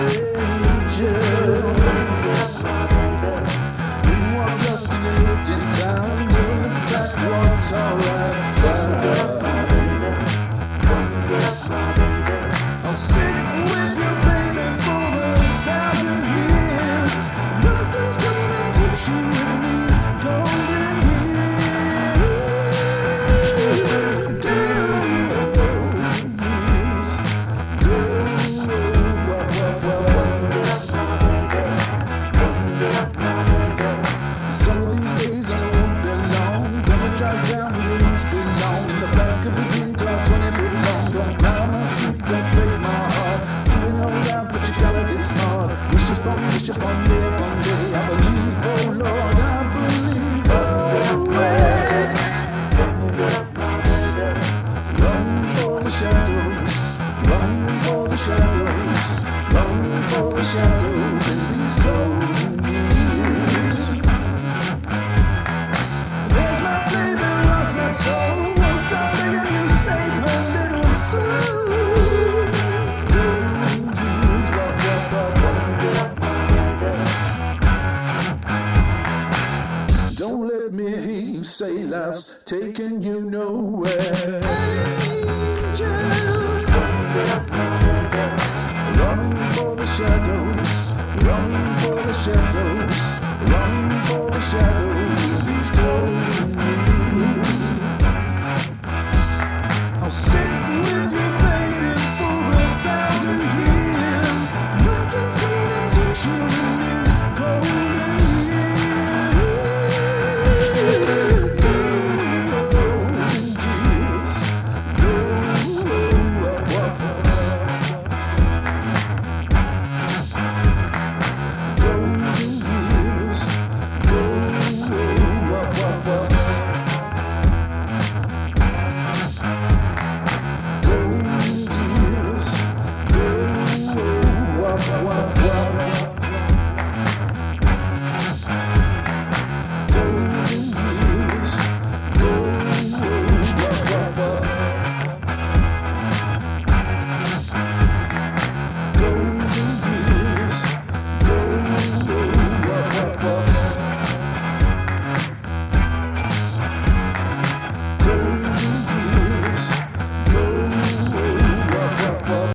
angel. Run for the shadows, run for the shadows in these cold years. There's my baby lost. Once you save her little soul. Don't let me hear you say life's taking you nowhere. Run shadows, run for the shadows of these cold years. I'll you